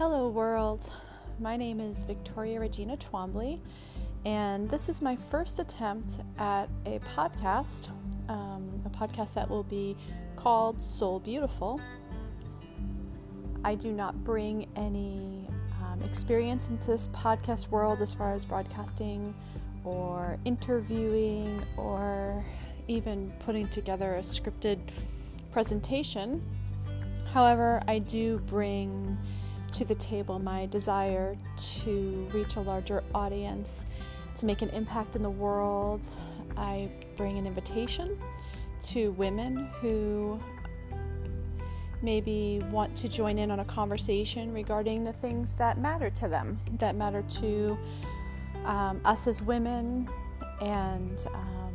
Hello, world. My name is Victoria Regina Twombly, and this is my first attempt at a podcast, um, a podcast that will be called Soul Beautiful. I do not bring any um, experience into this podcast world as far as broadcasting or interviewing or even putting together a scripted presentation. However, I do bring to the table my desire to reach a larger audience, to make an impact in the world. I bring an invitation to women who maybe want to join in on a conversation regarding the things that matter to them, that matter to um, us as women, and um,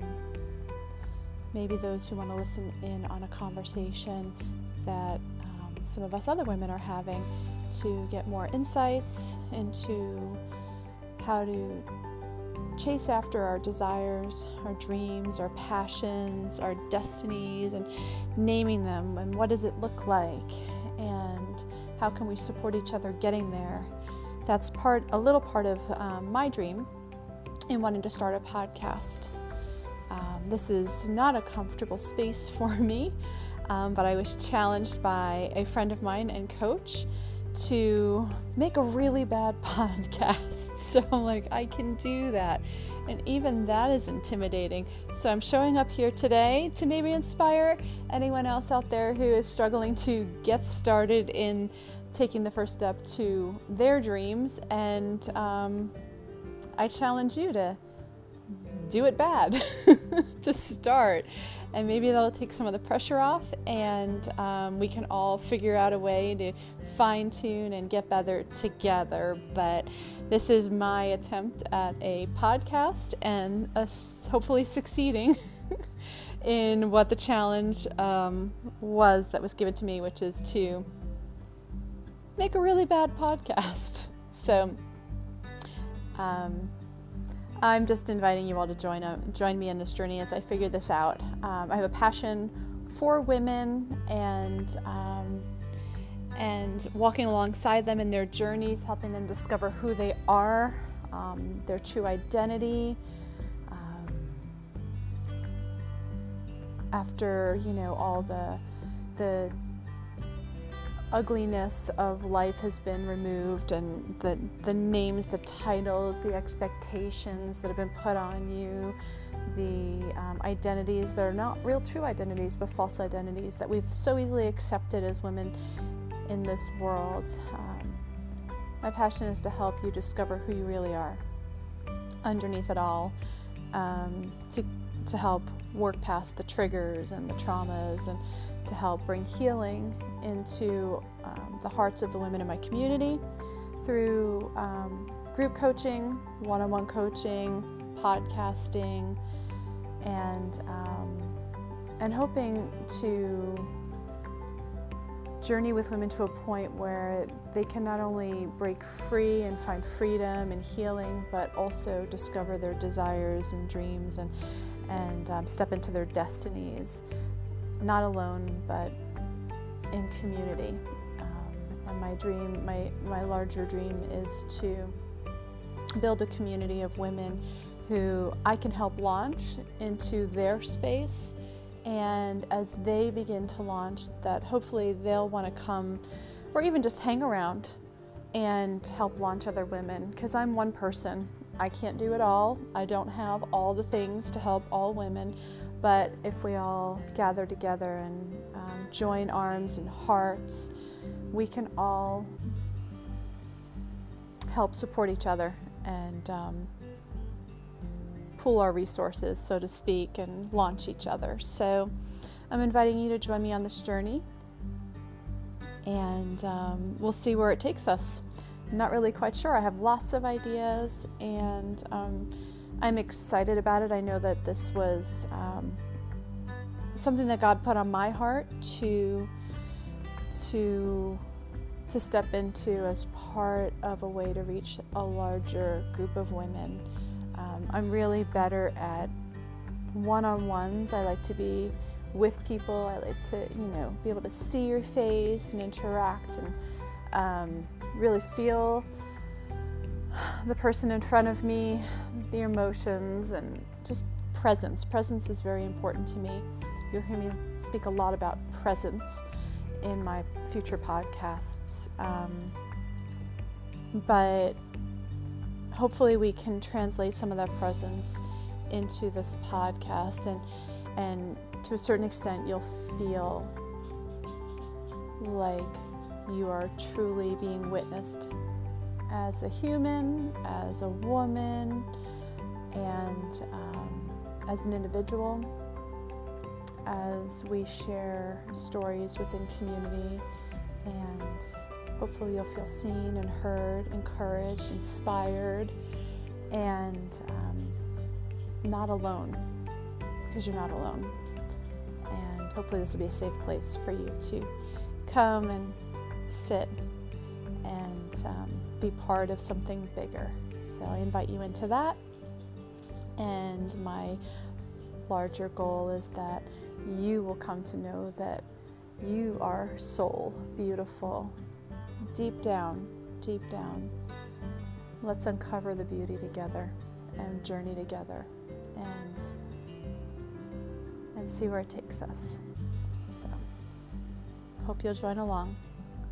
maybe those who want to listen in on a conversation that um, some of us other women are having to get more insights into how to chase after our desires, our dreams, our passions, our destinies, and naming them, and what does it look like, and how can we support each other getting there. That's part, a little part of um, my dream in wanting to start a podcast. Um, this is not a comfortable space for me, um, but I was challenged by a friend of mine and coach to make a really bad podcast. So I'm like, I can do that. And even that is intimidating. So I'm showing up here today to maybe inspire anyone else out there who is struggling to get started in taking the first step to their dreams. And um, I challenge you to do it bad to start. And maybe that'll take some of the pressure off and um, we can all figure out a way to fine tune and get better together. But this is my attempt at a podcast and hopefully succeeding in what the challenge um, was that was given to me which is to make a really bad podcast. So um, I'm just inviting you all to join up, join me in this journey as I figure this out. Um, I have a passion for women and um, and walking alongside them in their journeys, helping them discover who they are, um, their true identity. Um, after you know all the the ugliness of life has been removed and the, the names, the titles, the expectations that have been put on you, the um, identities that are not real true identities but false identities that we've so easily accepted as women in this world. Um, my passion is to help you discover who you really are underneath it all, um, to, to help work past the triggers and the traumas and to help bring healing into um, the hearts of the women in my community through um, group coaching, one on one coaching, podcasting, and, um, and hoping to journey with women to a point where they can not only break free and find freedom and healing, but also discover their desires and dreams and, and um, step into their destinies, not alone, but in community. Um, and my dream, my, my larger dream is to build a community of women who I can help launch into their space. And as they begin to launch, that hopefully they'll want to come or even just hang around and help launch other women. Because I'm one person, I can't do it all. I don't have all the things to help all women. But if we all gather together and um, join arms and hearts, we can all help support each other and um, pool our resources, so to speak, and launch each other. So I'm inviting you to join me on this journey, and um, we'll see where it takes us. Not really quite sure. I have lots of ideas, and um, I'm excited about it. I know that this was um, something that God put on my heart to to to step into as part of a way to reach a larger group of women. Um, I'm really better at one-on-ones. I like to be with people. I like to, you know, be able to see your face and interact and um, really feel the person in front of me, the emotions, and just presence. Presence is very important to me. You'll hear me speak a lot about presence in my future podcasts. Um, but hopefully, we can translate some of that presence into this podcast, and and to a certain extent, you'll feel like you are truly being witnessed as a human, as a woman, and um, as an individual, as we share stories within community. And hopefully, you'll feel seen and heard, encouraged, inspired, and um, not alone because you're not alone. And hopefully, this will be a safe place for you to come and sit and um, be part of something bigger. So I invite you into that. And my larger goal is that you will come to know that you are soul, beautiful, deep down, deep down. Let's uncover the beauty together and journey together and and see where it takes us. So, hope you'll join along.